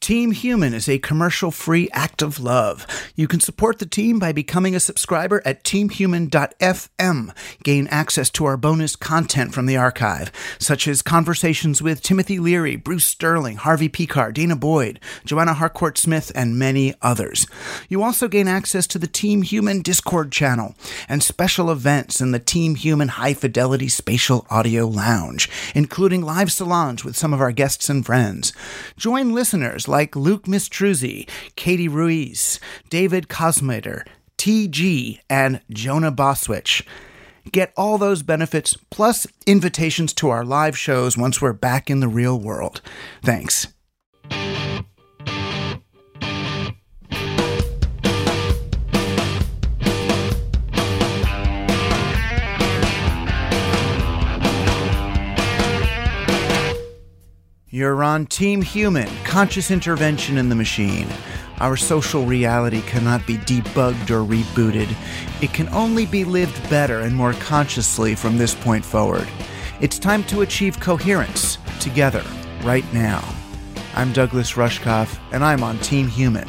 Team Human is a commercial free act of love. You can support the team by becoming a subscriber at teamhuman.fm. Gain access to our bonus content from the archive, such as conversations with Timothy Leary, Bruce Sterling, Harvey Pekar, Danah Boyd, Joanna Harcourt Smith, and many others. You also gain access to the Team Human Discord channel and special events in the Team Human High Fidelity Spatial Audio Lounge, including live salons with some of our guests and friends. Join listeners like Luke Mistruzzi, Katie Ruiz, David Cosmater, TG, and Jonah Boswich. Get all those benefits plus invitations to our live shows once we're back in the real world. Thanks. You're on Team Human, conscious intervention in the machine. Our social reality cannot be debugged or rebooted. It can only be lived better and more consciously from this point forward. It's time to achieve coherence together, right now. I'm Douglas Rushkoff, and I'm on Team Human.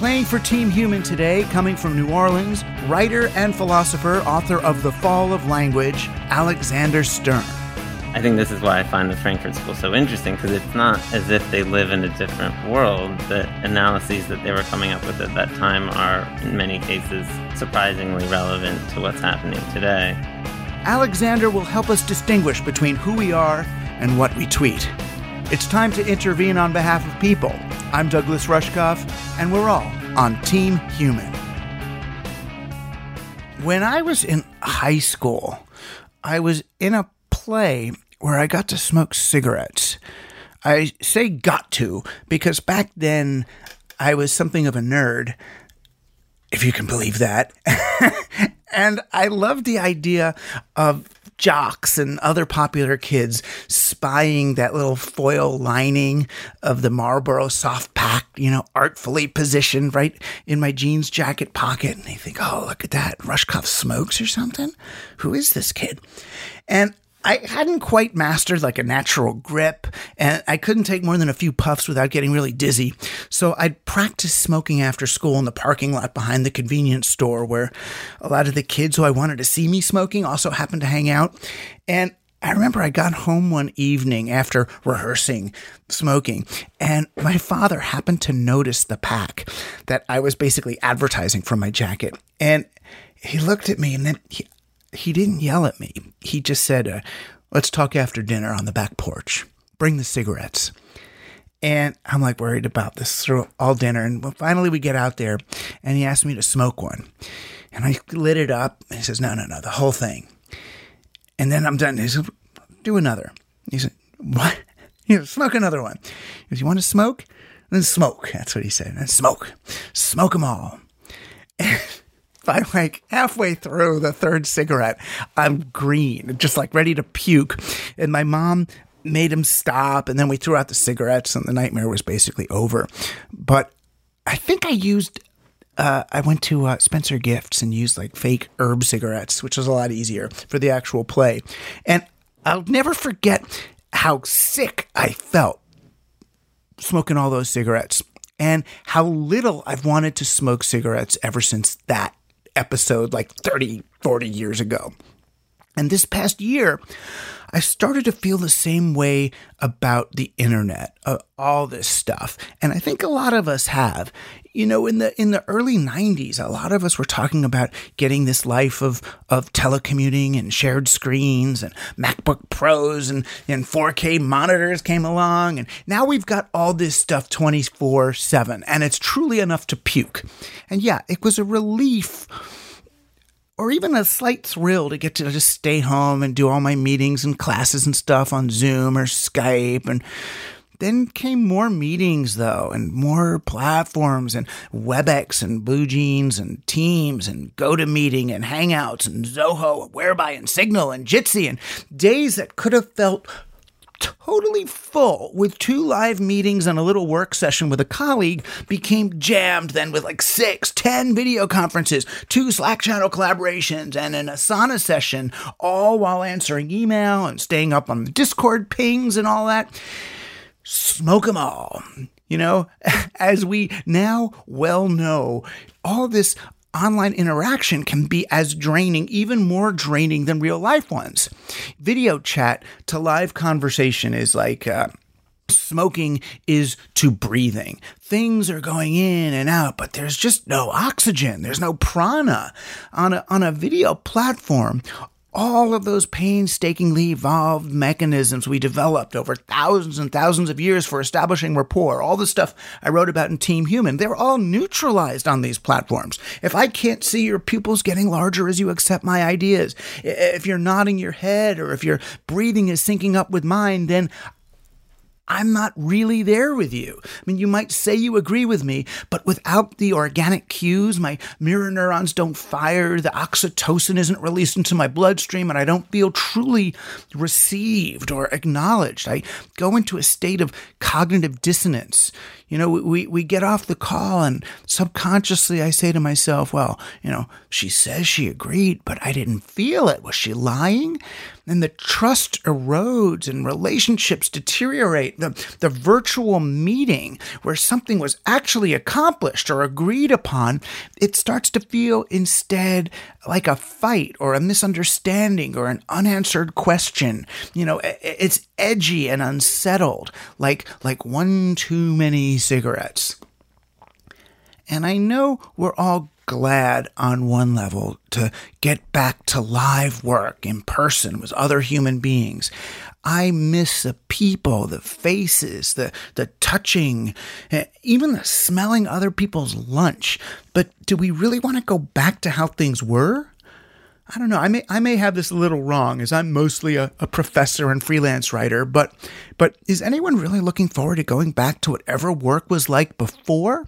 Playing for Team Human today, coming from New Orleans, writer and philosopher, author of The Fall of Language, Alexander Stern. I think this is why I find the Frankfurt School so interesting because it's not as if they live in a different world. The analyses that they were coming up with at that time are, in many cases, surprisingly relevant to what's happening today. Alexander will help us distinguish between who we are and what we tweet. It's time to intervene on behalf of people. I'm Douglas Rushkoff, and we're all on Team Human. When I was in high school, I was in a play where I got to smoke cigarettes. I say got to because back then I was something of a nerd, if you can believe that. and I loved the idea of jocks and other popular kids spying that little foil lining of the Marlboro soft pack, you know, artfully positioned right in my jeans jacket pocket. And they think, oh, look at that. Rushkoff smokes or something? Who is this kid? And I hadn't quite mastered like a natural grip, and I couldn't take more than a few puffs without getting really dizzy. So I'd practice smoking after school in the parking lot behind the convenience store where a lot of the kids who I wanted to see me smoking also happened to hang out. And I remember I got home one evening after rehearsing smoking, and my father happened to notice the pack that I was basically advertising from my jacket. And he looked at me and then he, he didn't yell at me. He just said, uh, Let's talk after dinner on the back porch. Bring the cigarettes. And I'm like worried about this through all dinner. And finally, we get out there, and he asked me to smoke one. And I lit it up. And he says, No, no, no, the whole thing. And then I'm done. He said, Do another. He said, What? He said, Smoke another one. He said, You want to smoke? Then smoke. That's what he said. And smoke. Smoke them all. by like halfway through the third cigarette, I'm green, just like ready to puke. And my mom made him stop. And then we threw out the cigarettes, and the nightmare was basically over. But I think I used. Uh, I went to uh, Spencer Gifts and used like fake herb cigarettes, which was a lot easier for the actual play. And I'll never forget how sick I felt smoking all those cigarettes and how little I've wanted to smoke cigarettes ever since that episode, like 30, 40 years ago. And this past year, I started to feel the same way about the internet, uh, all this stuff. And I think a lot of us have. You know, in the in the early 90s, a lot of us were talking about getting this life of of telecommuting and shared screens and MacBook Pros and, and 4K monitors came along. And now we've got all this stuff 24 7. And it's truly enough to puke. And yeah, it was a relief or even a slight thrill to get to just stay home and do all my meetings and classes and stuff on Zoom or Skype. And then came more meetings, though, and more platforms and WebEx and BlueJeans and Teams and GoToMeeting and Hangouts and Zoho, and Whereby and Signal and Jitsi and days that could have felt totally full with two live meetings and a little work session with a colleague became jammed then with like six, ten video conferences, two Slack channel collaborations, and an Asana session, all while answering email and staying up on the Discord pings and all that. Smoke them all. You know, as we now well know, all this online interaction can be as draining, even more draining than real life ones. Video chat to live conversation is like, uh, Smoking is to breathing. Things are going in and out, but there's just no oxygen. There's no prana. On a, on a video platform, all of those painstakingly evolved mechanisms we developed over thousands and thousands of years for establishing rapport, all the stuff I wrote about in Team Human, they're all neutralized on these platforms. If I can't see your pupils getting larger as you accept my ideas, if you're nodding your head or if your breathing is syncing up with mine, then I'm not really there with you. I mean, you might say you agree with me, but without the organic cues, my mirror neurons don't fire, the oxytocin isn't released into my bloodstream, and I don't feel truly received or acknowledged. I go into a state of cognitive dissonance. You know, we, we get off the call, and subconsciously I say to myself, well, you know, she says she agreed, but I didn't feel it. Was she lying? and the trust erodes and relationships deteriorate. The, the virtual meeting where something was actually accomplished or agreed upon, it starts to feel instead like a fight or a misunderstanding or an unanswered question. You know, it's edgy and unsettled, like, like one too many cigarettes. And I know we're all glad on one level to get back to live work in person with other human beings. I miss the people, the faces, the, the touching, eh, even the smelling other people's lunch. But do we really want to go back to how things were? I don't know. I may I may have this a little wrong, as I'm mostly a, a, professor and freelance writer. But but is anyone really looking forward to going back to whatever work was like before?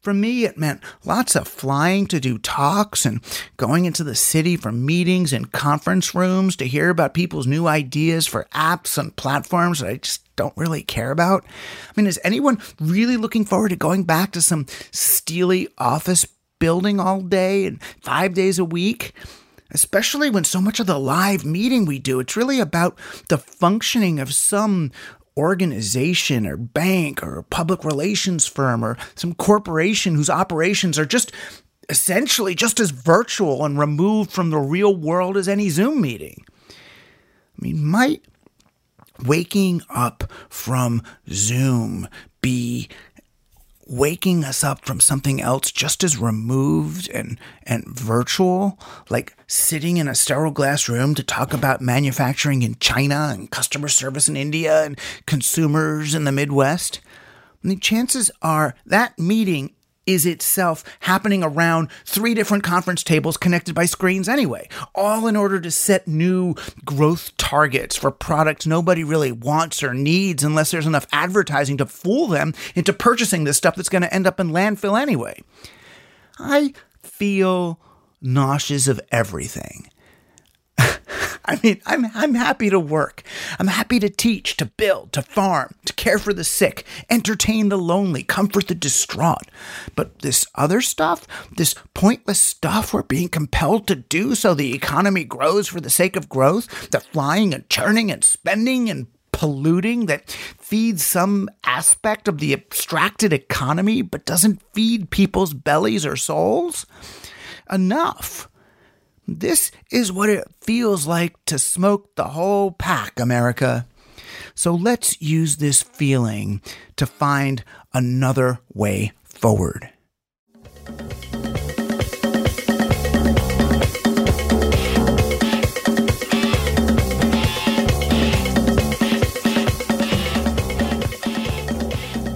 For me, it meant lots of flying to do talks and going into the city for meetings and conference rooms to hear about people's new ideas for apps and platforms that I just don't really care about. I mean, is anyone really looking forward to going back to some steely office building all day and five days a week? Especially when so much of the live meeting we do, it's really about the functioning of some organization or bank or public relations firm or some corporation whose operations are just essentially just as virtual and removed from the real world as any Zoom meeting. I mean, might waking up from Zoom be waking us up from something else just as removed and, and virtual, like sitting in a sterile glass room to talk about manufacturing in China and customer service in India and consumers in the Midwest. I mean, chances are that meeting is itself happening around three different conference tables connected by screens anyway, all in order to set new growth targets for products nobody really wants or needs unless there's enough advertising to fool them into purchasing this stuff that's going to end up in landfill anyway. I feel nauseous of everything. I mean, I'm I'm happy to work. I'm happy to teach, to build, to farm, to care for the sick, entertain the lonely, comfort the distraught. But this other stuff, this pointless stuff we're being compelled to do so the economy grows for the sake of growth, the flying and churning and spending and polluting that feeds some aspect of the abstracted economy but doesn't feed people's bellies or souls? Enough. This is what it feels like to smoke the whole pack, America. So let's use this feeling to find another way forward.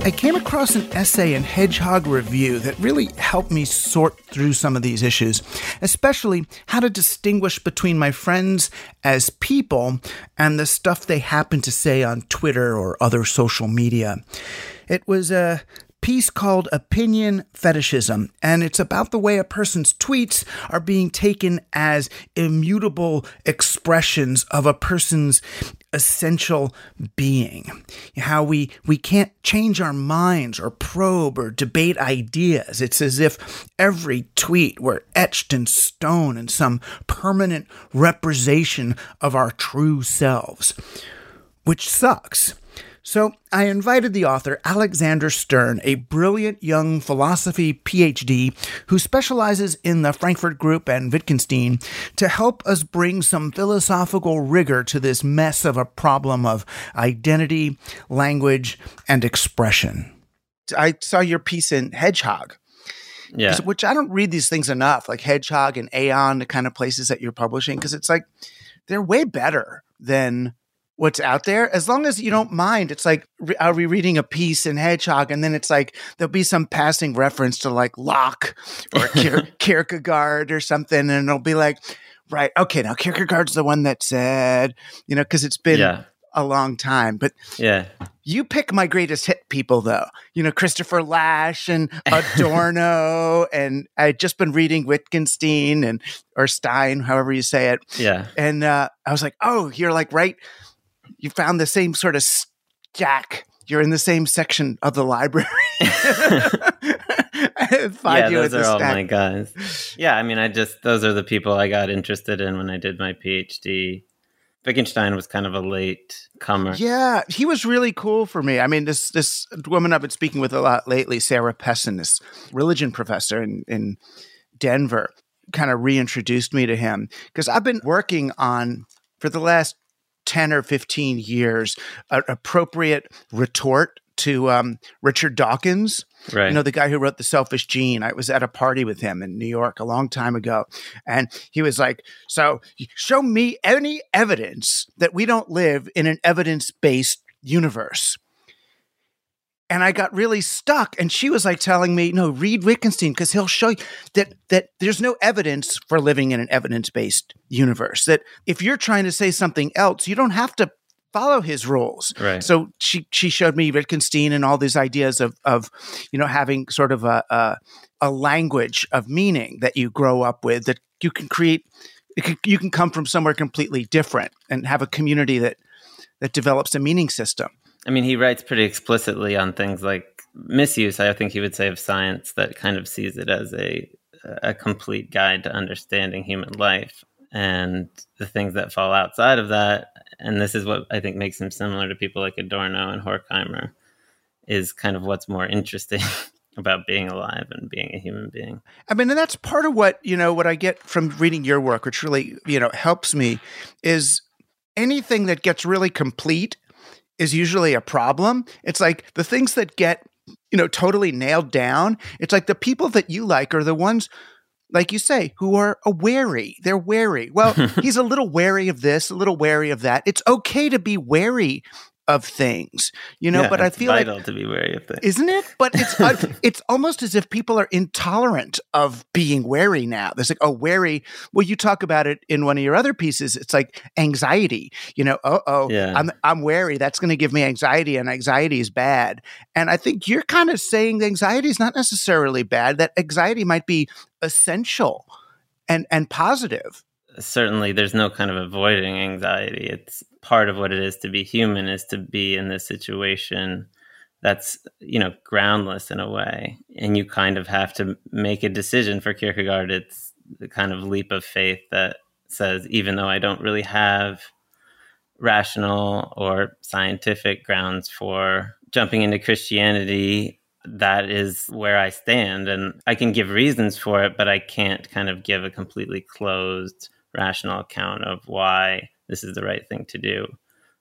I came across an essay in Hedgehog Review that really helped me sort through some of these issues, especially how to distinguish between my friends as people and the stuff they happen to say on Twitter or other social media. It was a piece called Opinion Fetishism, and it's about the way a person's tweets are being taken as immutable expressions of a person's essential being. How we, we can't change our minds or probe or debate ideas. It's as if every tweet were etched in stone in some permanent representation of our true selves, which sucks. So I invited the author, Alexander Stern, a brilliant young philosophy PhD who specializes in the Frankfurt Group and Wittgenstein, to help us bring some philosophical rigor to this mess of a problem of identity, language, and expression. I saw your piece in Hedgehog. Yeah. Which I don't read these things enough, like Hedgehog and Aeon, the kind of places that you're publishing, because it's like they're way better than what's out there as long as you don't mind it's like are we reading a piece in hedgehog and then it's like there'll be some passing reference to like locke or Kier- kierkegaard or something and it'll be like right okay now kierkegaard's the one that said you know because it's been Yeah. a long time but Yeah. you pick my greatest hit people though you know christopher lasch and adorno and i'd just been reading wittgenstein and or stein however you say it Yeah. and uh, I was like, "Oh, you're like right. You found the same sort of stack. You're in the same section of the library." Yeah, those are all stack. my guys. Yeah, I mean, I just those are the people I got interested in when I did my PhD. Wittgenstein was kind of a late comer. Yeah, he was really cool for me. I mean, this this woman I've been speaking with a lot lately, Sarah Pessin, this religion professor in in Denver, kind of reintroduced me to him because I've been working on for the last ten or fifteen years an appropriate retort to um, Richard Dawkins. Right. You know, the guy who wrote The Selfish Gene. I was at a party with him in New York a long time ago. And he was like, So show me any evidence that we don't live in an evidence based universe. And I got really stuck. And she was like telling me, no, read Wittgenstein because he'll show you that that there's no evidence for living in an evidence-based universe. That if you're trying to say something else, you don't have to follow his rules. Right. So she she showed me Wittgenstein and all these ideas of of you know having sort of a a, a language of meaning that you grow up with that you can create. It can, you can come from somewhere completely different and have a community that that develops a meaning system. I mean, he writes pretty explicitly on things like misuse. I think he would say of science that kind of sees it as a a complete guide to understanding human life and the things that fall outside of that. And this is what I think makes him similar to people like Adorno and Horkheimer, is kind of what's more interesting about being alive and being a human being. I mean, and that's part of what, you know, what I get from reading your work, which really, you know, helps me is anything that gets really complete is usually a problem. It's like the things that get, you know, totally nailed down. It's like the people that you like are the ones like you say, who are a wary. They're wary. Well, he's a little wary of this, a little wary of that. It's okay to be wary of things, you know. Yeah, but I feel like to be wary of things. isn't it? But it's uh, it's almost as if people are intolerant of being wary now. There's like, oh, wary. Well, you talk about it in one of your other pieces. It's like anxiety. You know, oh, oh, Yeah. I'm I'm wary. That's going to give me anxiety, and anxiety is bad. And I think you're kind of saying anxiety is not necessarily bad. That anxiety might be essential and and positive. Certainly, there's no kind of avoiding anxiety. It's part of what it is to be human is to be in this situation that's you know groundless in a way. And you kind of have to make a decision for kierkegaard. It's the kind of leap of faith that says even though i don't really have rational or scientific grounds for jumping into christianity that is where i stand. And i can give reasons for it but i can't kind of give a completely closed rational account of why this is the right thing to do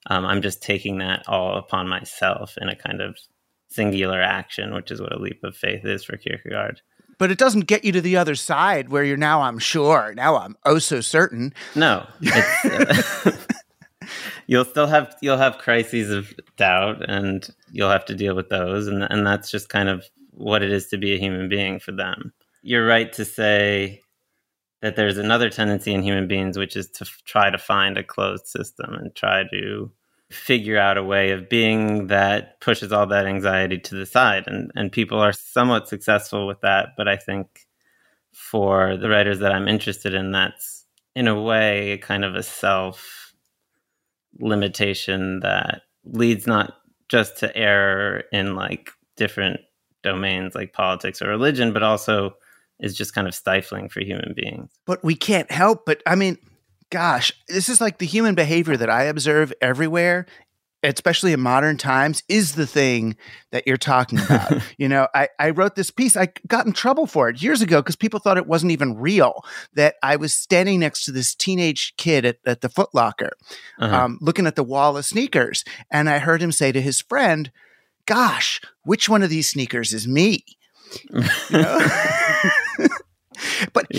um, i'm just taking that all upon myself in a kind of singular action, which is what a leap of faith is for Kierkegaard. But it doesn't get you to the other side where you're now, I'm sure, now I'm oh so certain. No. Uh, you'll still have you'll have crises of doubt and you'll have to deal with those and and that's just kind of what it is to be a human being for them. You're right to say that there's another tendency in human beings which is to f- try to find a closed system and try to figure out a way of being that pushes all that anxiety to the side. And and people are somewhat successful with that but i think for the writers that i'm interested in that's in a way kind of a self limitation that leads not just to error in like different domains like politics or religion but also is just kind of stifling for human beings but we can't help but i mean gosh, this is like the human behavior that I observe everywhere, especially in modern times, is the thing that you're talking about. you know, I, I wrote this piece, I got in trouble for it years ago because people thought it wasn't even real. That I was standing next to this teenage kid at, at the Footlocker, uh-huh. um, looking at the wall of sneakers. And I heard him say to his friend, Gosh, which one of these sneakers is me? You know?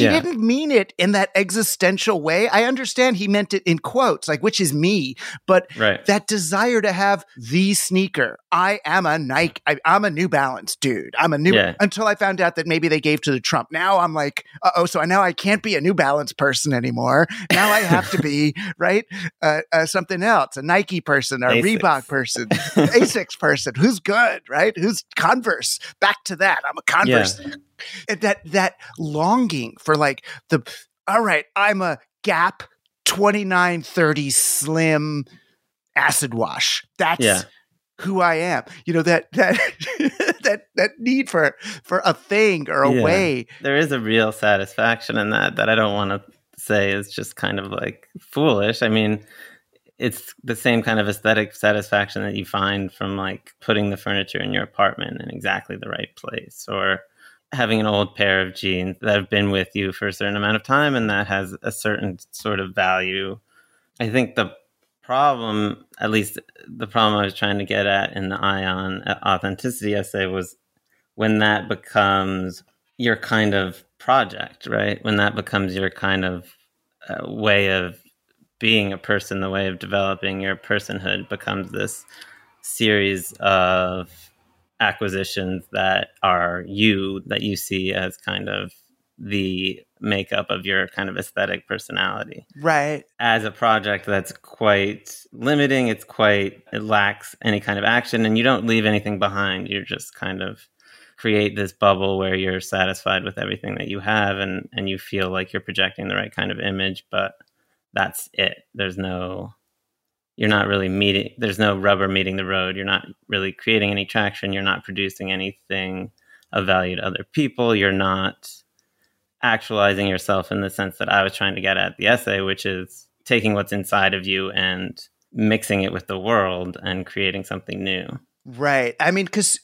he yeah. didn't mean it in that existential way. I understand he meant it in quotes, like which is me, but right. that desire to have the sneaker. I am a Nike. I, am a New Balance dude. I'm a new. Yeah. Until I found out that maybe they gave to the Trump. Now I'm like, oh, so now I can't be a New Balance person anymore. Now I have to be right uh, uh, something else, a Nike person, a Asics. Reebok person, Asics person. Who's good, right? Who's Converse? Back to that. I'm a Converse. Yeah that that longing for like the all right, I'm a Gap 2930 slim acid wash. That's yeah. who I am. You know that that that that need for for a thing or a yeah. way. There is a real satisfaction in that that I don't want to say is just kind of like foolish. I mean, it's the same kind of aesthetic satisfaction that you find from like putting the furniture in your apartment in exactly the right place or having an old pair of jeans that have been with you for a certain amount of time and that has a certain sort of value. I think the problem, at least the problem I was trying to get at in the Aeon authenticity essay was when that becomes your kind of project, right? When that becomes your kind of uh, way of being a person, the way of developing your personhood becomes this series of acquisitions that are you that you see as kind of the makeup of your kind of aesthetic personality. Right. As a project that's quite limiting, it's quite, it lacks any kind of action and you don't leave anything behind. You're just kind of create this bubble where you're satisfied with everything that you have and, and you feel like you're projecting the right kind of image, but that's it. There's no you're not really meeting there's no rubber meeting the road. You're not really creating any traction. You're not producing anything of value to other people. You're not actualizing yourself in the sense that i was trying to get at the essay which is taking what's inside of you and mixing it with the world and creating something new. Right. I mean because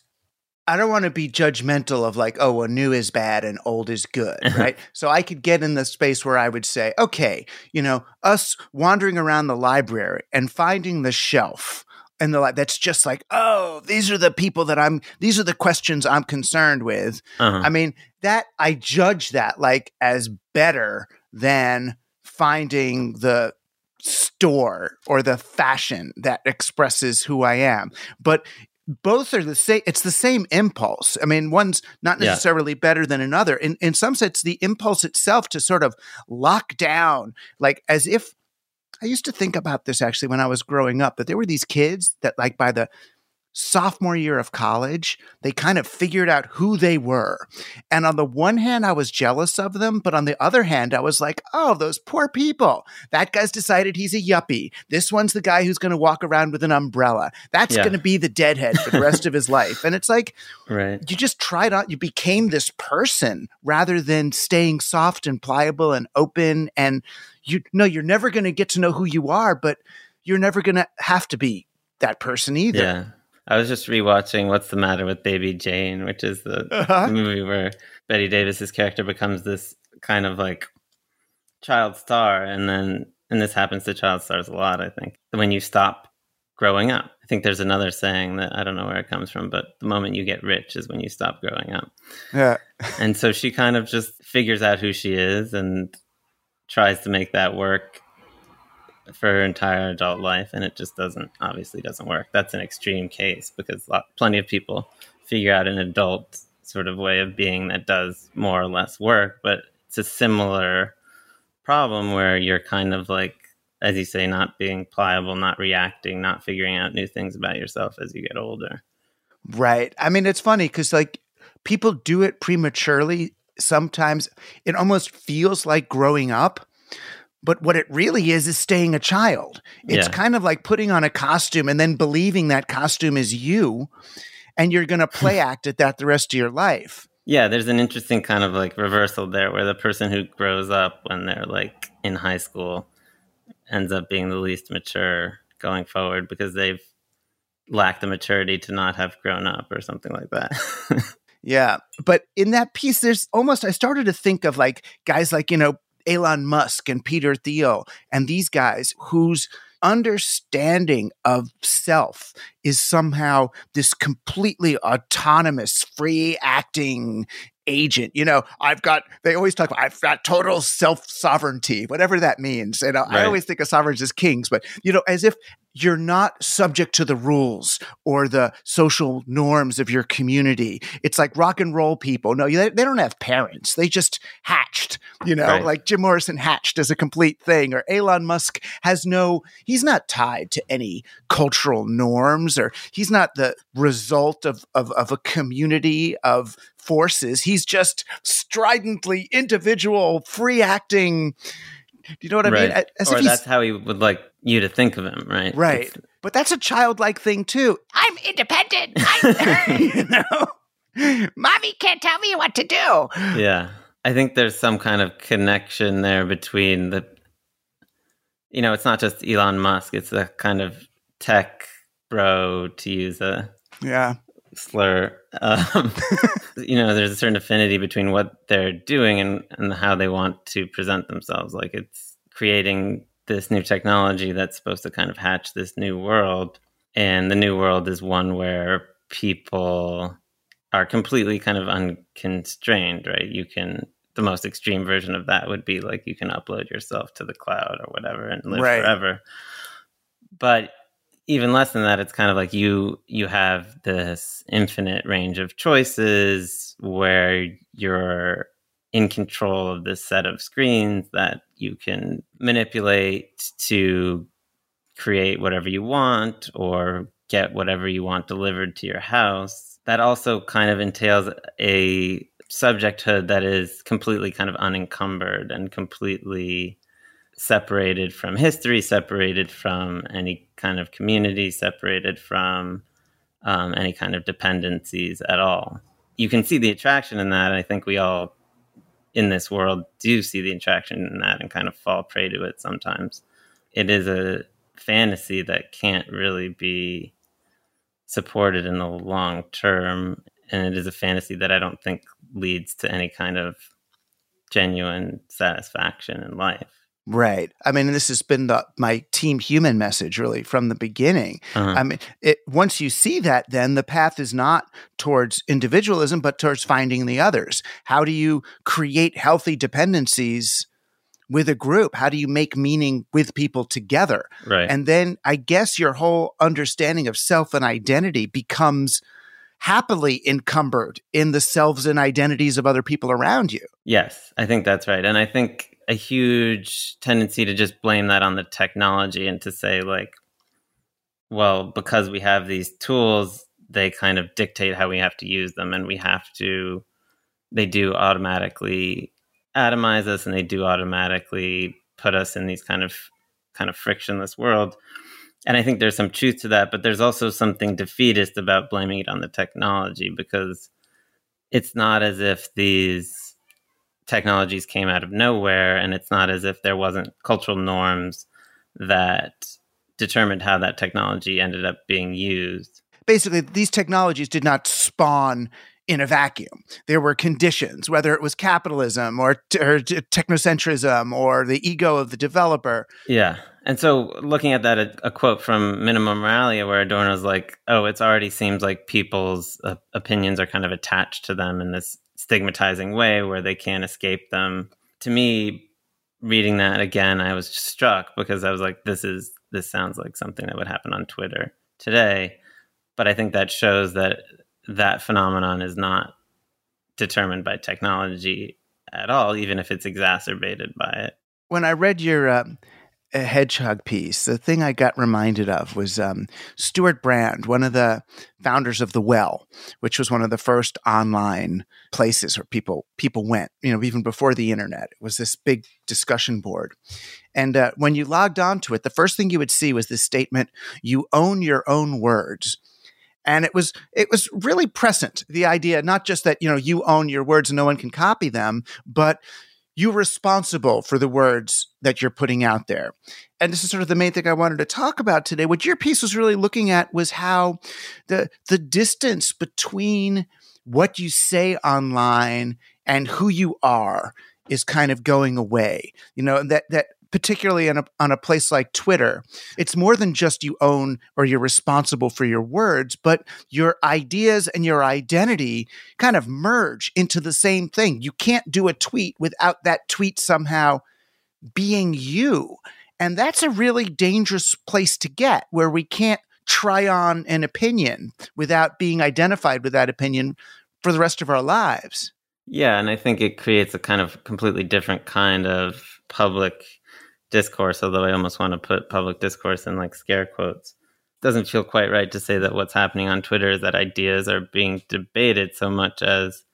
I don't want to be judgmental of like, oh, well, new is bad and old is good, right? so I could get in the space where I would say, okay, you know, us wandering around the library and finding the shelf and the like that's just like, oh, these are the people that I'm these are the questions I'm concerned with. Uh-huh. I mean, that I judge that like as better than finding the store or the fashion that expresses who I am. But both are the same it's the same impulse i mean one's not necessarily yeah. better than another in in some sense the impulse itself to sort of lock down like as if i used to think about this actually when i was growing up that there were these kids that like by the sophomore year of college, they kind of figured out who they were. And on the one hand, I was jealous of them, but on the other hand, I was like, oh, those poor people. That guy's decided he's a yuppie. This one's the guy who's going to walk around with an umbrella. That's Yeah. going to be the deadhead for the rest of his life. And it's like, Right. you just tried on, you became this person rather than staying soft and pliable and open. And you know, you're never going to get to know who you are, but you're never going to have to be that person either. Yeah. I was just rewatching What's the Matter with Baby Jane, which is the, Uh-huh. the movie where Bette Davis's character becomes this kind of like child star and then and this happens to child stars a lot, I think. When you stop growing up. I think there's another saying that I don't know where it comes from, but the moment you get rich is when you stop growing up. Yeah. And so she kind of just figures out who she is and tries to make that work for her entire adult life and it just doesn't obviously doesn't work that's an extreme case because lot, plenty of people figure out an adult sort of way of being that does more or less work but it's a similar problem where you're kind of like as you say not being pliable not reacting not figuring out new things about yourself as you get older Right. I mean, it's funny because like people do it prematurely. Sometimes it almost feels like growing up. But what it really is is staying a child. It's Yeah. kind of like putting on a costume and then believing that costume is you and you're going to play act at that the rest of your life. Yeah, there's an interesting kind of like reversal there where the person who grows up when they're like in high school ends up being the least mature going forward because they've lacked the maturity to not have grown up or something like that. Yeah. But in that piece, there's almost, I started to think of like guys like, you know, Elon Musk and Peter Thiel and these guys whose understanding of self is somehow this completely autonomous, free acting agent. You know, I've got, they always talk about, I've got total self sovereignty, whatever that means. And I Right. always think of sovereigns as kings, but, you know, as if you're not subject to the rules or the social norms of your community. It's like rock and roll people. No, they, they don't have parents. They just hatched, you know, Right. like Jim Morrison hatched as a complete thing, or Elon Musk has no, he's not tied to any cultural norms, or he's not the result of, of, of a community of forces. He's just stridently individual, free acting. Do you know what I mean? As or that's how he would like you to think of him, right? Right. It's- But that's a childlike thing too. I'm independent. I'm, you know, mommy can't tell me what to do. yeah. I think there's some kind of connection there between the, you know, it's not just Elon Musk, it's the kind of tech bro, to use a Yeah. Slur. Um, you know, there's a certain affinity between what they're doing and, and how they want to present themselves. Like it's creating this new technology that's supposed to kind of hatch this new world. And the new world is one where people are completely kind of unconstrained, right? You can, the most extreme version of that would be like you can upload yourself to the cloud or whatever and live Right. forever. But even less than that, it's kind of like you you have this infinite range of choices where you're in control of this set of screens that you can manipulate to create whatever you want or get whatever you want delivered to your house. That also kind of entails a subjecthood that is completely kind of unencumbered and completely separated from history, separated from any kind of community, separated from um, any kind of dependencies at all. You can see the attraction in that. I think we all in this world do see the attraction in that and kind of fall prey to it sometimes. It is a fantasy that can't really be supported in the long term. And it is a fantasy that I don't think leads to any kind of genuine satisfaction in life. Right. I mean, this has been the my team human message really from the beginning. Uh-huh. I mean, it once you see that, then the path is not towards individualism, but towards finding the others. How do you create healthy dependencies with a group? How do you make meaning with people together? Right. And then I guess your whole understanding of self and identity becomes happily encumbered in the selves and identities of other people around you. Yes, I think that's right. And I think a huge tendency to just blame that on the technology and to say, like, well, because we have these tools, they kind of dictate how we have to use them, and we have to. They do automatically atomize us, and they do automatically put us in these kind of kind of frictionless world. And I think there's some truth to that, but there's also something defeatist about blaming it on the technology because it's not as if these technologies came out of nowhere, and it's not as if there wasn't cultural norms that determined how that technology ended up being used. Basically, these technologies did not spawn in a vacuum. There were conditions, whether it was capitalism or, t- or t- technocentrism or the ego of the developer. Yeah. And so, looking at that, a, a quote from Minima Moralia, where Adorno's like, "Oh, it already seems like people's uh, opinions are kind of attached to them in this stigmatizing way, where they can't escape them." To me, reading that again, I was struck because I was like, "This is this sounds like something that would happen on Twitter today." But I think that shows that that phenomenon is not determined by technology at all, even if it's exacerbated by it. When I read your uh, hedgehog piece, the thing I got reminded of was um, Stewart Brand, one of the founders of the Well, which was one of the first online places where people people went. You know, even before the internet, it was this big discussion board. And uh, when you logged onto it, the first thing you would see was this statement: "You own your own words." and it was it was really present the idea not just that you know you own your words and no one can copy them but you're responsible for the words that you're putting out there. And this is sort of the main thing i wanted to talk about today. What your piece was really looking at was how the the distance between what you say online and who you are is kind of going away. You know that that particularly on a, on a place like Twitter, it's more than just you own or you're responsible for your words, but your ideas and your identity kind of merge into the same thing. You can't do a tweet without that tweet somehow being you. And that's a really dangerous place to get where we can't try on an opinion without being identified with that opinion for the rest of our lives. Yeah, and I think it creates a kind of completely different kind of public discourse, although I almost want to put public discourse in like scare quotes. It Doesn't feel quite right to say that what's happening on Twitter is that ideas are being debated so much as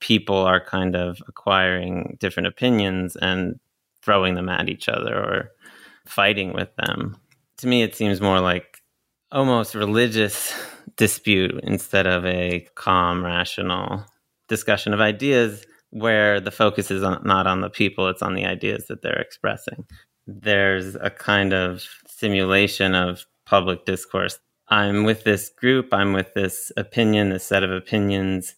people are kind of acquiring different opinions and throwing them at each other or fighting with them. To me, it seems more like almost religious dispute instead of a calm, rational discussion of ideas where the focus is on, not on the people, it's on the ideas that they're expressing there's a kind of simulation of public discourse. I'm with this group, I'm with this opinion, this set of opinions.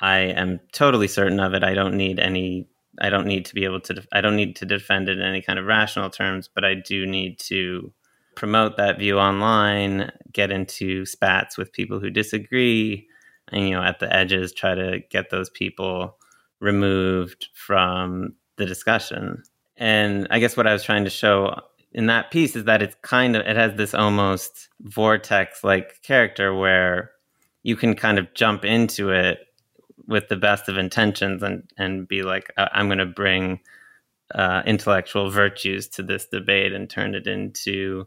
I am totally certain of it. I don't need any I don't need to be able to I don't need to defend it in any kind of rational terms, but I do need to promote that view online, get into spats with people who disagree, and you know, at the edges try to get those people removed from the discussion. And I guess what I was trying to show in that piece is that it's kind of it has this almost vortex like character where you can kind of jump into it with the best of intentions and and be like I'm going to bring uh, intellectual virtues to this debate and turn it into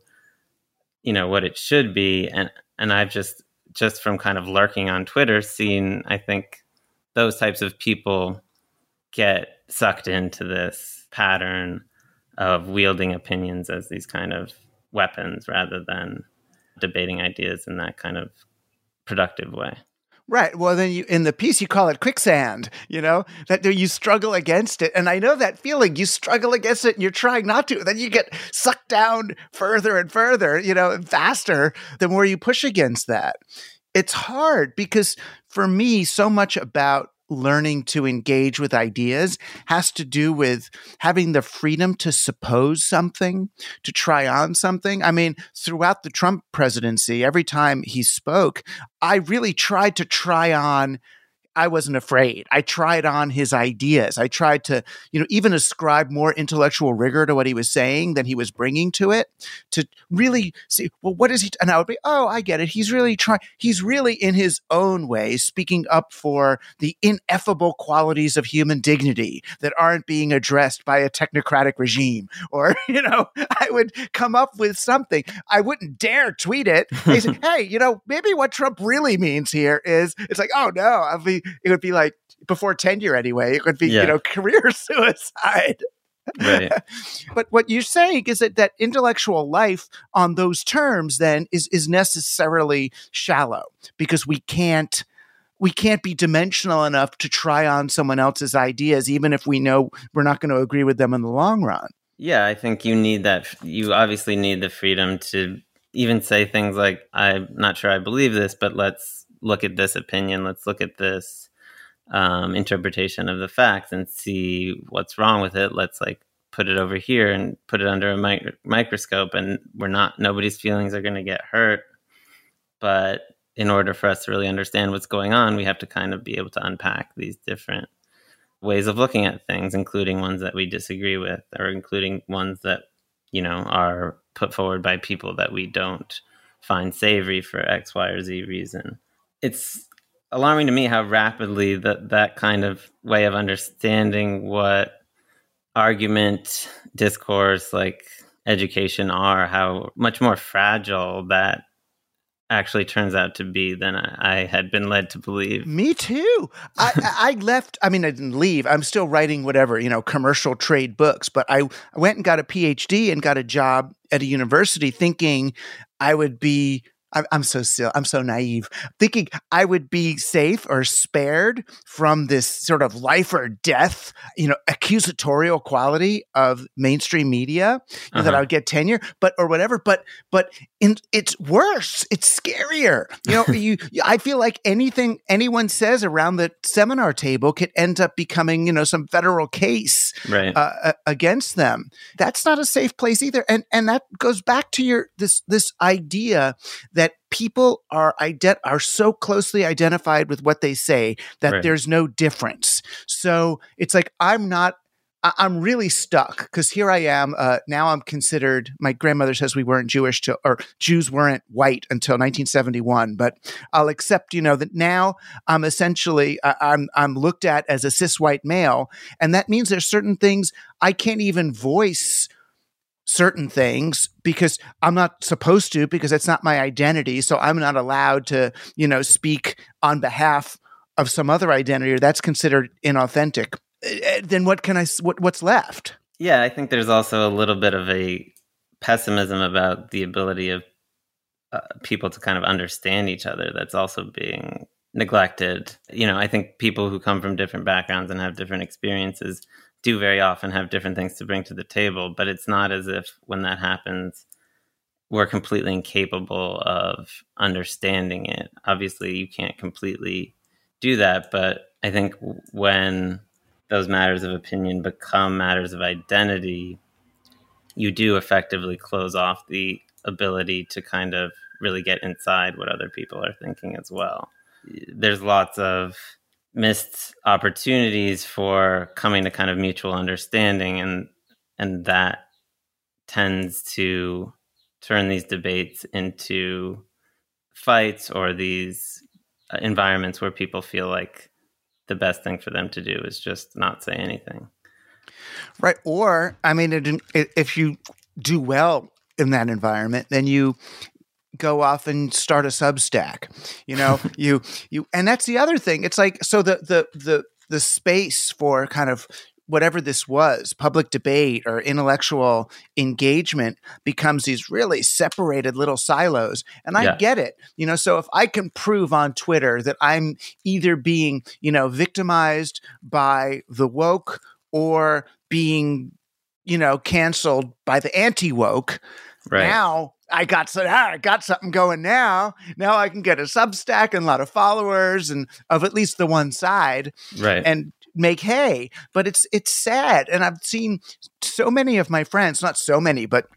you know what it should be. And and I've just just from kind of lurking on Twitter seen I think those types of people get sucked into this pattern of wielding opinions as these kind of weapons rather than debating ideas in that kind of productive way. Right. Well, then you in the piece you call it quicksand. You know that you struggle against it, and I know that feeling. You struggle against it, and you're trying not to. Then you get sucked down further and further. You know, faster the more you push against that. It's hard because for me, so much about learning to engage with ideas has to do with having the freedom to suppose something, to try on something. I mean, throughout the Trump presidency, every time he spoke, I really tried to try on I wasn't afraid. I tried on his ideas. I tried to, you know, even ascribe more intellectual rigor to what he was saying than he was bringing to it to really see, well, what is he? T-? And I would be, oh, I get it. He's really trying, he's really in his own way speaking up for the ineffable qualities of human dignity that aren't being addressed by a technocratic regime. Or, you know, I would come up with something. I wouldn't dare tweet it. I say, hey, you know, maybe what Trump really means here is it's like, oh no, I'll be, it would be like before tenure anyway. It would be, Yeah. you know, career suicide. Right. but what you're saying is that that intellectual life on those terms then is is necessarily shallow because we can't we can't be dimensional enough to try on someone else's ideas even if we know we're not going to agree with them in the long run. Yeah, I think you need that. You obviously need the freedom to even say things like, I'm not sure I believe this, but let's look at this opinion. Let's look at this um, interpretation of the facts and see what's wrong with it. Let's like put it over here and put it under a mi- microscope. And we're not, nobody's feelings are going to get hurt. But in order for us to really understand what's going on, we have to kind of be able to unpack these different ways of looking at things, including ones that we disagree with, or including ones that you know are put forward by people that we don't find savory for X, Y, or Z reason. It's alarming to me how rapidly that that kind of way of understanding what argument, discourse, like education are, how much more fragile that actually turns out to be than I, I had been led to believe. Me too. I, I left. I mean, I didn't leave. I'm still writing whatever you know, commercial trade books. But I, I went and got a PhD and got a job at a university, thinking I would be. I'm, I'm so silly. I'm so naive, thinking I would be safe or spared from this sort of life or death, you know, accusatorial quality of mainstream media. know, That Uh-huh. I would get tenure, but or whatever. But but in, it's worse. It's scarier. You know, you. I feel like anything anyone says around the seminar table could end up becoming, you know, some federal case Right. uh, against them. That's not a safe place either. And and that goes back to your this this idea that people are ident- are so closely identified with what they say that Right. there's no difference. So it's like I'm not. I'm really stuck because here I am. Uh, now I'm considered. My grandmother says we weren't Jewish to, or Jews weren't white until 1971. But I'll accept, you know, that now I'm essentially I, I'm I'm looked at as a cis white male, and that means there's certain things I can't even voice certain things because I'm not supposed to because it's not my identity. So I'm not allowed to, you know, speak on behalf of some other identity or that's considered inauthentic. Eh, Then what can I what what's left? Yeah, I think there's also a little bit of a pessimism about the ability of uh, people to kind of understand each other that's also being neglected. You know, I think people who come from different backgrounds and have different experiences do very often have different things to bring to the table, but it's not as if when that happens, we're completely incapable of understanding it. Obviously, you can't completely do that, but I think when those matters of opinion become matters of identity, you do effectively close off the ability to kind of really get inside what other people are thinking as well. There's lots of missed opportunities for coming to kind of mutual understanding and and that tends to turn these debates into fights or these uh, environments where people feel like the best thing for them to do is just not say anything. Right. Or, I mean, it, it, if you do well in that environment, then you go off and start a Substack. You know, you you, and that's the other thing. It's like so the the the the space for kind of whatever this was public debate or intellectual engagement becomes these really separated little silos and i Yeah. get it you know so if i can prove on twitter that i'm either being you know victimized by the woke or being you know canceled by the anti woke Right. now I got so ah, I got something going now. Now I can get a Substack and a lot of followers and of at least the one side right. and make hay. But it's it's sad, and I've seen so many of my friends, not so many, but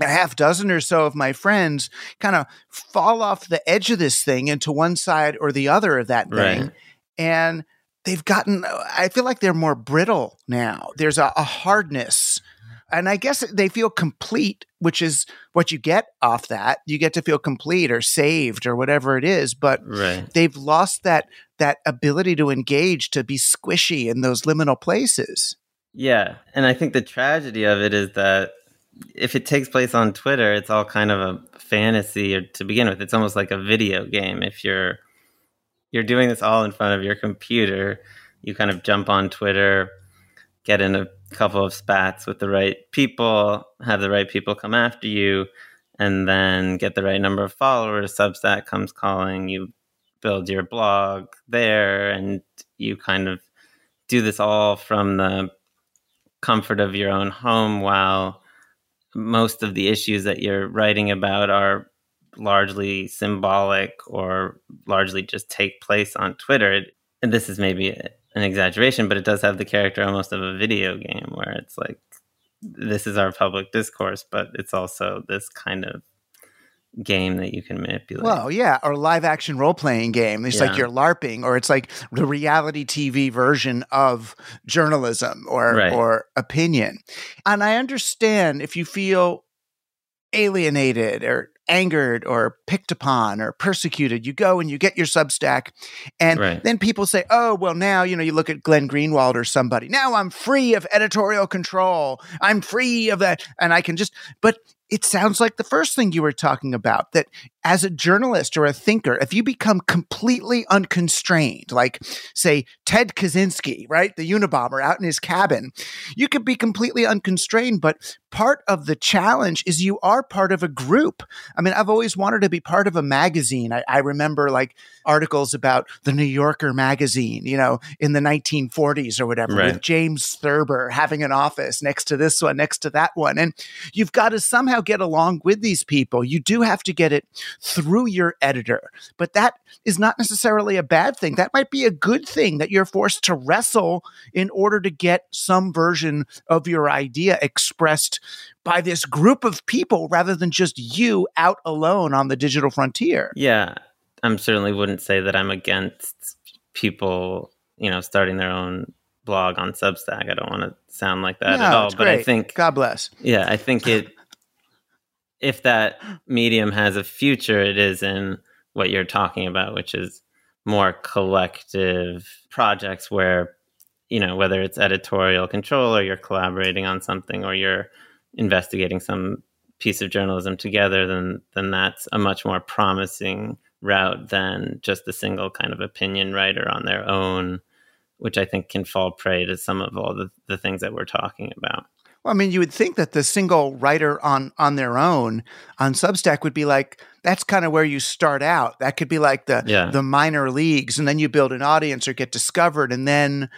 a half dozen or so of my friends kind of fall off the edge of this thing into one side or the other of that thing. Right. and they've gotten i feel like they're more brittle now there's a, a hardness and i guess they feel complete which is what you get off that you get to feel complete or saved or whatever it is but Right. they've lost that that ability to engage to be squishy in those liminal places Yeah, and I think the tragedy of it is that if it takes place on Twitter, it's all kind of a fantasy or to begin with. It's almost like a video game. If you're you're doing this all in front of your computer, you kind of jump on Twitter, get in a couple of spats with the right people, have the right people come after you, and then get the right number of followers. Substack comes calling, you build your blog there, and you kind of do this all from the comfort of your own home while most of the issues that you're writing about are largely symbolic or largely just take place on Twitter. And this is maybe an exaggeration, but it does have the character almost of a video game where it's like this is our public discourse, but it's also this kind of game that you can manipulate. Well, yeah, or live action role playing game. It's like you're LARPing, or it's like the reality TV version of journalism or Right. or opinion. And I understand if you feel alienated or angered or picked upon or persecuted, you go and you get your Substack, and Right. then people say, "Oh, well, now you know." You look at Glenn Greenwald or somebody. Now I'm free of editorial control. I'm free of that, and I can just. But it sounds like the first thing you were talking about that as a journalist or a thinker, if you become completely unconstrained, like say Ted Kaczynski, right, the Unabomber out in his cabin, you could be completely unconstrained. But part of the challenge is you are part of a group. I mean, I've always wanted to be part of a magazine. I, I remember like articles about the New Yorker magazine, you know, in the 1940s or whatever, Right. with James Thurber having an office next to this one, next to that one. And you've got to somehow get along with these people. You do have to get it through your editor, but that is not necessarily a bad thing. That might be a good thing that you're forced to wrestle in order to get some version of your idea expressed by this group of people rather than just you out alone on the digital frontier. Yeah, I certainly wouldn't say that I'm against people, you know, starting their own blog on Substack. I don't want to sound like that at all, but I think God bless. yeah, I think it if that medium has a future, it is in what you're talking about, which is more collective projects where, you know, whether it's editorial control or you're collaborating on something or you're investigating some piece of journalism together, then then that's a much more promising route than just a single kind of opinion writer on their own, which I think can fall prey to some of all the, the things that we're talking about. Well, I mean, you would think that the single writer on on their own on Substack would be like that's kind of where you start out. That could be like the Yeah. the minor leagues, and then you build an audience or get discovered, and then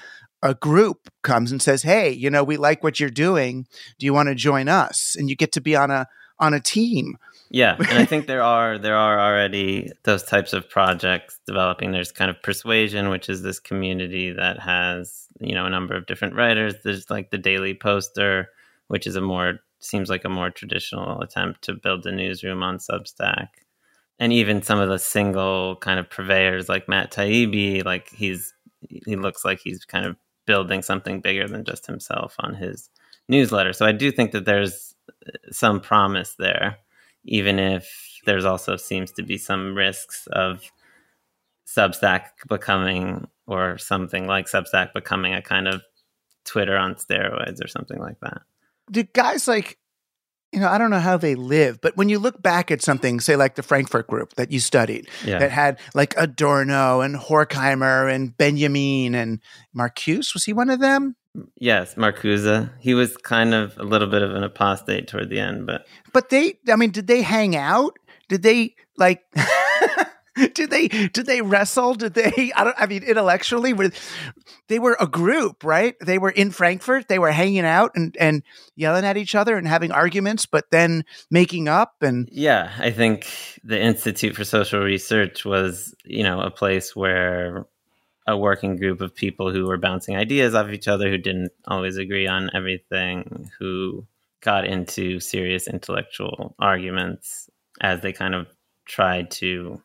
a group comes and says, "Hey, you know, we like what you're doing. Do you want to join us?" And you get to be on a on a team. Yeah, and I think there are there are already those types of projects developing. There's kind of Persuasion, which is this community that has you know a number of different writers. There's like the Daily Poster, which is a more seems like a more traditional attempt to build a newsroom on Substack, and even some of the single kind of purveyors like Matt Taibbi, like he's he looks like he's kind of building something bigger than just himself on his newsletter. So I do think that there's uh, some promise there even if there's also seems to be some risks of Substack becoming or something like Substack becoming a kind of Twitter on steroids or something like that. Do guys like you know, I don't know how they live, but when you look back at something, say like the Frankfurt group that you studied, Yeah. that had like Adorno and Horkheimer and Benjamin and Marcuse, was he one of them? Yes, Marcuse. He was kind of a little bit of an apostate toward the end, but But they, I mean, did they hang out? Did they like? did they did they wrestle? Did they? I don't. I mean, intellectually, were they were a group, right? They were in Frankfurt. They were hanging out and and yelling at each other and having arguments, but then making up and Yeah, I think the Institute for Social Research was, you know, a place where a working group of people who were bouncing ideas off each other, who didn't always agree on everything, who got into serious intellectual arguments as they kind of tried to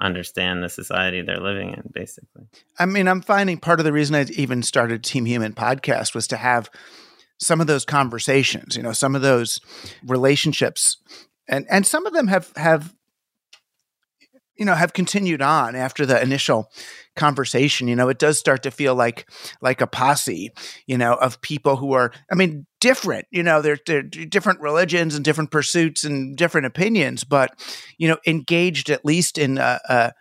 understand the society they're living in, basically. I mean, I'm finding part of the reason I even started Team Human podcast was to have some of those conversations, you know, some of those relationships. And and some of them have have you know have continued on after the initial conversation you know it does start to feel like like a posse you know of people who are i mean different you know they're, they're different religions and different pursuits and different opinions but you know engaged at least in a, a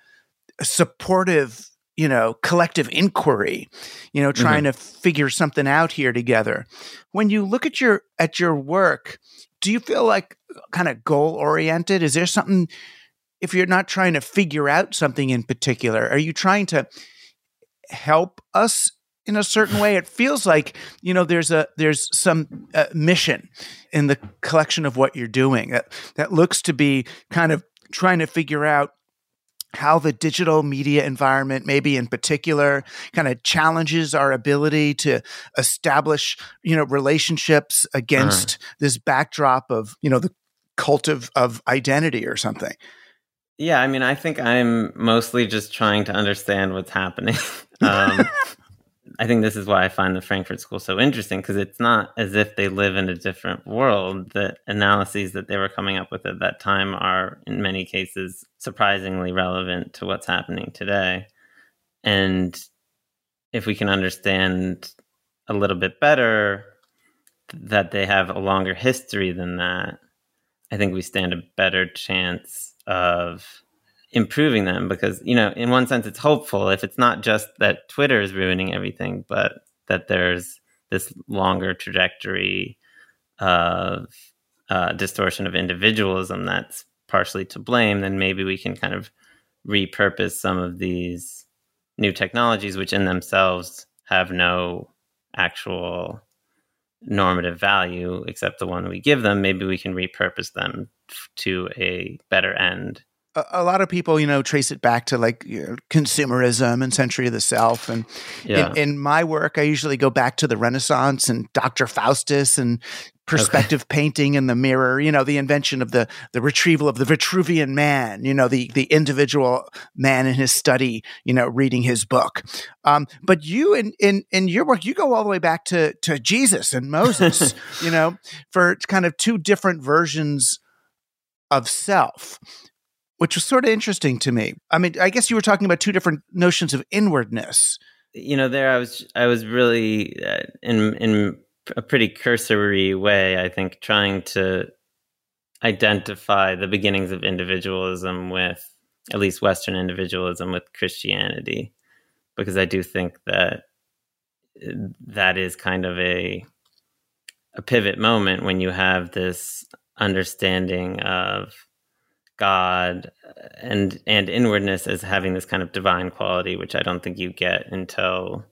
supportive you know collective inquiry you know trying mm-hmm. to figure something out here together when you look at your at your work do you feel like kind of goal oriented is there something if you're not trying to figure out something in particular? Are you trying to help us in a certain way? It feels like you know there's a there's some uh, mission in the collection of what you're doing that that looks to be kind of trying to figure out how the digital media environment, maybe in particular, kind of challenges our ability to establish, you know, relationships against uh. this backdrop of, you know, the cult of, of identity or something. Yeah, I mean, I think I'm mostly just trying to understand what's happening. um, I think this is why I find the Frankfurt School so interesting because it's not as if they live in a different world. The analyses that they were coming up with at that time are, in many cases, surprisingly relevant to what's happening today. And if we can understand a little bit better that they have a longer history than that, I think we stand a better chance of improving them because you know in one sense it's hopeful if it's not just that twitter is ruining everything but that there's this longer trajectory of uh, distortion of individualism that's partially to blame then maybe we can kind of repurpose some of these new technologies which in themselves have no actual normative value except the one we give them. Maybe we can repurpose them to a better end a, lot of people, you know, trace it back to like you know, consumerism and century of the self. And yeah. in, in, my work, I usually go back to the Renaissance and Dr. Faustus and perspective okay. painting in the mirror. You know, the invention of the the retrieval of the Vitruvian man. You know, the the individual man in his study. You know, reading his book. Um, but you in in in your work, you go all the way back to to Jesus and Moses. you know, for kind of two different versions of self which was sort of interesting to me. I mean, I guess you were talking about two different notions of inwardness. You know, there I was I was really uh, in in a pretty cursory way, I think, trying to identify the beginnings of individualism with at least Western individualism with Christianity, because I do think that uh, that is kind of a a pivot moment when you have this understanding of God and and inwardness as having this kind of divine quality, which I don't think you get until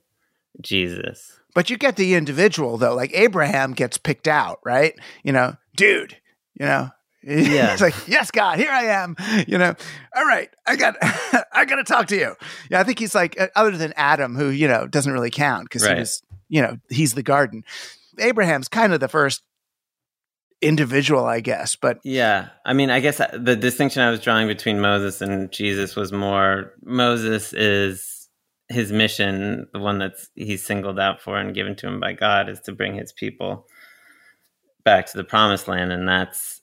Jesus. But you get the individual though, like Abraham gets picked out, right? You know, dude, you know, yeah. it's like, yes, God, here I am. You know, all right, I got, I got to talk to you. Yeah, I think he's like, uh, other than Adam, who you know doesn't really count because right. he was, you know, he's the garden. Abraham's kind of the first individual, I guess. But yeah, I mean, I guess uh, the distinction I was drawing between Moses and Jesus was more Moses is his mission, the one that's he's singled out for and given to him by God, is to bring his people back to the promised land. And that's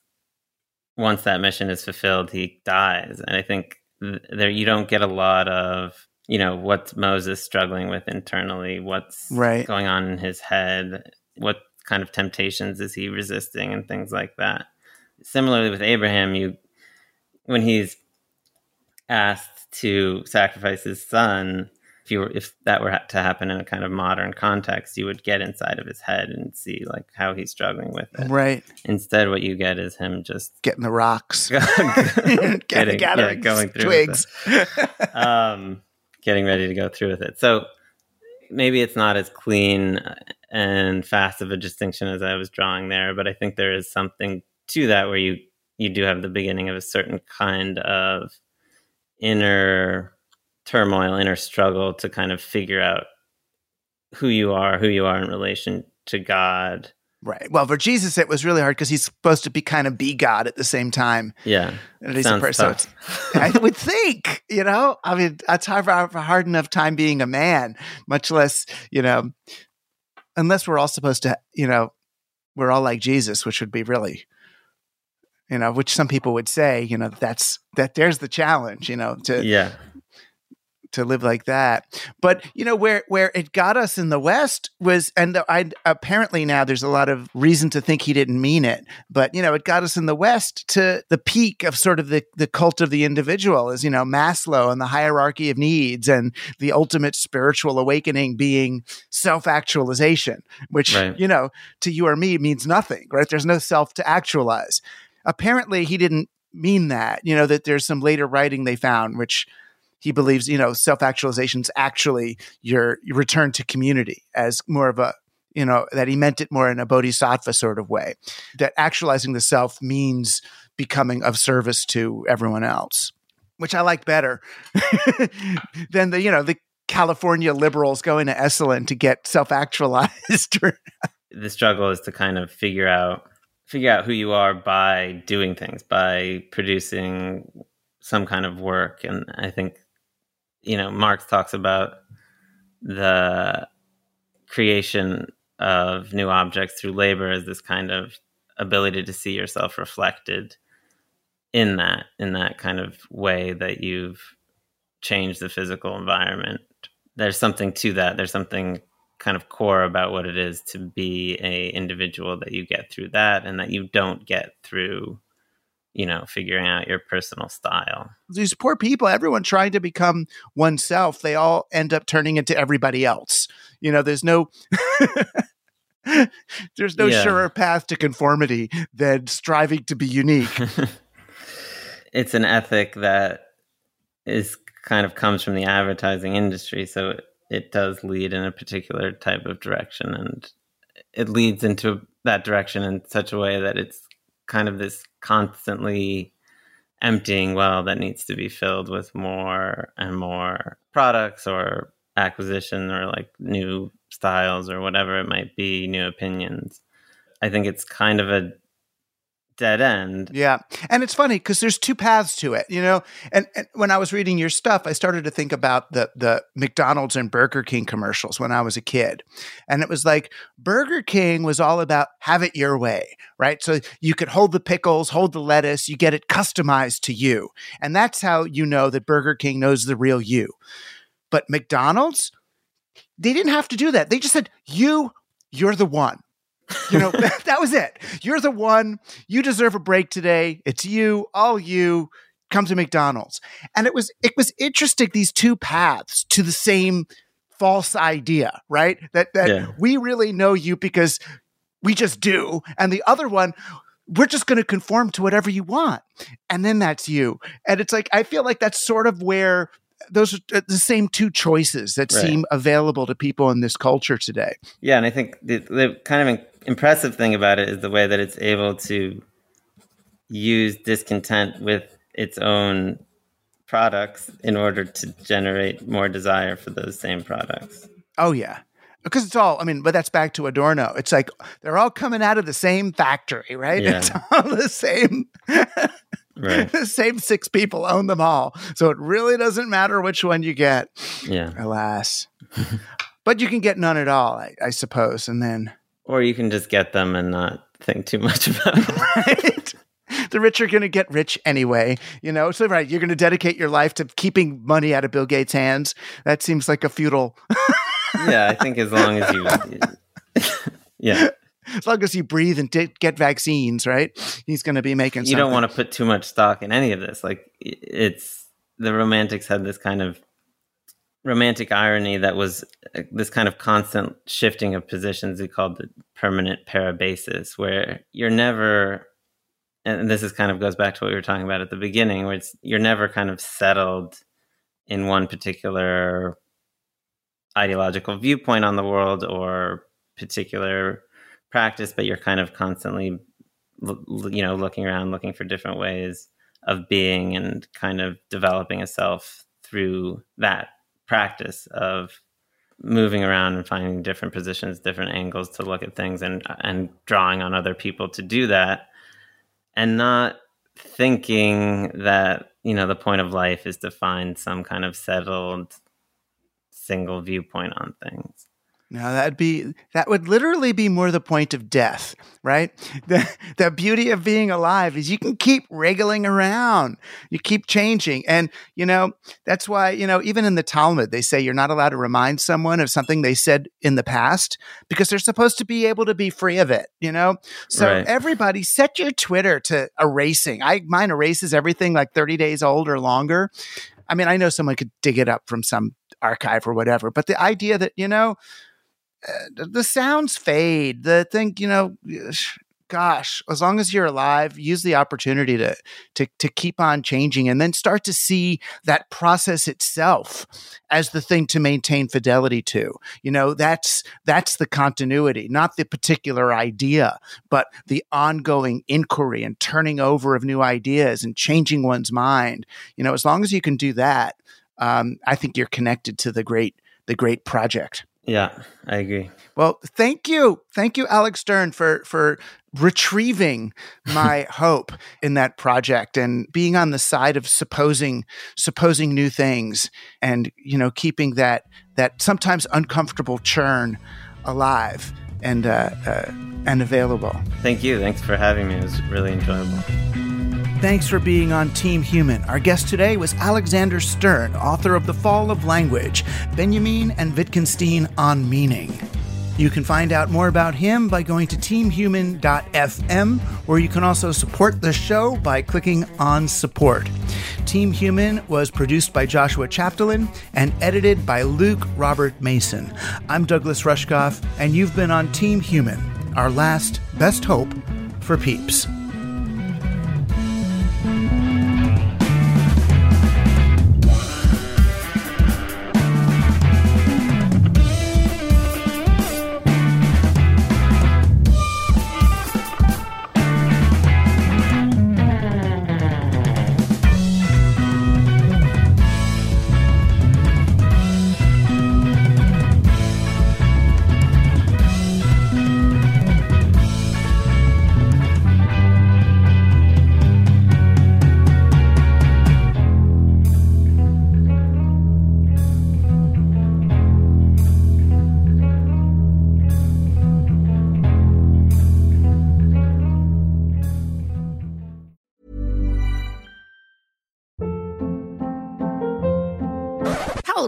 once that mission is fulfilled, he dies. And I think there you don't get a lot of you know what's Moses struggling with internally, what's right. going on in his head, what kind of temptations is he resisting and things like that. Similarly with Abraham, you when he's asked to sacrifice his son, if you were if that were to happen in a kind of modern context, you would get inside of his head and see like how he's struggling with it. Right. Instead, what you get is him just getting the rocks, getting, gathering yeah, going through twigs, um, getting ready to go through with it. So maybe it's not as clean and fast of a distinction as I was drawing there, but I think there is something to that where you you do have the beginning of a certain kind of inner turmoil, inner struggle to kind of figure out who you are, who you are in relation to God. Right. Well, for Jesus, it was really hard because he's supposed to be kind of be God at the same time. Yeah. And he's a person. So. I would think, you know, I mean, that's hard, hard enough time being a man, much less, you know, unless we're all supposed to, you know, we're all like Jesus, which would be really, you know, which some people would say, you know, that's that there's the challenge, you know, to yeah. To live like that. But you know where where it got us in the West was, and I apparently now there's a lot of reason to think he didn't mean it. But you know, it got us in the West to the peak of sort of the the cult of the individual, is you know Maslow and the hierarchy of needs, and the ultimate spiritual awakening being self actualization, which Right. you know to you or me means nothing, right? There's no self to actualize. Apparently, he didn't mean that. You know that there's some later writing they found which he believes you know self-actualization is actually your, your return to community as more of a you know that he meant it more in a bodhisattva sort of way that actualizing the self means becoming of service to everyone else which i like better than the you know the california liberals going to esalen to get self-actualized the struggle is to kind of figure out figure out who you are by doing things by producing some kind of work. And i think you know marx talks about the creation of new objects through labor as this kind of ability to see yourself reflected in that in that kind of way that you've changed the physical environment. There's something to that. There's something kind of core about what it is to be a individual that you get through that and that you don't get through you know figuring out your personal style these poor people, everyone trying to become oneself, they all end up turning into everybody else. You know, there's no there's no Yeah. surer path to conformity than striving to be unique. it's an ethic that is kind of comes from the advertising industry so it, it does lead in a particular type of direction and it leads into that direction in such a way that it's kind of this constantly emptying well that needs to be filled with more and more products or acquisition or like new styles or whatever it might be new opinions. I think it's kind of a dead end Yeah. And it's funny because there's two paths to it, you know. And, and when I was reading your stuff, I started to think about the the McDonald's and Burger King commercials when I was a kid. And it was like Burger King was all about have it your way, right? So you could hold the pickles, hold the lettuce, you get it customized to you. And that's how you know that Burger King knows the real you. But McDonald's, they didn't have to do that. They just said, "You, you're the one." You know, that was it. You're the one. You deserve a break today. It's you, all you. Come to McDonald's. And it was it was interesting these two paths to the same false idea, right? That that Yeah. we really know you because we just do. And the other one, we're just going to conform to whatever you want. And then that's you. And it's like I feel like that's sort of where those are uh, the same two choices that Right. seem available to people in this culture today. Yeah, and I think the, the kind of impressive thing about it is the way that it's able to use discontent with its own products in order to generate more desire for those same products. Oh yeah. Because it's all, I mean, but that's back to Adorno. It's like they're all coming out of the same factory, right? Yeah. It's all the same. Right. the same six people own them all. So it really doesn't matter which one you get, Yeah. alas. but you can get none at all, I, I suppose. And then, Or you can just get them and not think too much about it. right? The rich are going to get rich anyway, you know. So, right, you're going to dedicate your life to keeping money out of Bill Gates' hands. That seems like a futile. yeah, I think as long as you. Yeah. as long as you breathe and get vaccines, right? He's going to be making. you don't want to put too much stock in any of this. Like it's the romantics had this kind of romantic irony that was uh, this kind of constant shifting of positions. They called the permanent parabasis, where you're never, and this is kind of goes back to what we were talking about at the beginning, where it's you're never kind of settled in one particular ideological viewpoint on the world or particular practice, but you're kind of constantly you know looking around looking for different ways of being and kind of developing a self through that practice of moving around and finding different positions, different angles to look at things, and and drawing on other people to do that, and not thinking that you know the point of life is to find some kind of settled single viewpoint on things. Now that'd be that would literally be more the point of death, right? The the beauty of being alive is you can keep wriggling around. You keep changing. And you know, that's why, you know, even in the Talmud, they say you're not allowed to remind someone of something they said in the past because they're supposed to be able to be free of it, you know? So Right. everybody set your Twitter to erasing. I mine erases everything like 30 days old or longer. I mean, I know someone could dig it up from some archive or whatever, but the idea that, you know, the sounds fade. The thing, you know, gosh, as long as you're alive, use the opportunity to to to keep on changing, and then start to see that process itself as the thing to maintain fidelity to. You know, that's that's the continuity, not the particular idea, but the ongoing inquiry and turning over of new ideas and changing one's mind. You know, as long as you can do that, um, I think you're connected to the great the great project. Yeah, I agree. Well, thank you. Thank you, Alex Stern, for for retrieving my hope in that project and being on the side of supposing supposing new things and you know keeping that that sometimes uncomfortable churn alive and uh, uh, and available. Thank you. Thanks for having me. It was really enjoyable. Thanks for being on Team Human. Our guest today was Alexander Stern, author of The Fall of Language, Benjamin and Wittgenstein on Meaning. You can find out more about him by going to teamhuman.fm, where you can also support the show by clicking on support. Team Human was produced by Joshua Chapdelaine and edited by Luke Robert Mason. I'm Douglas Rushkoff, and you've been on Team Human, our last best hope for peeps.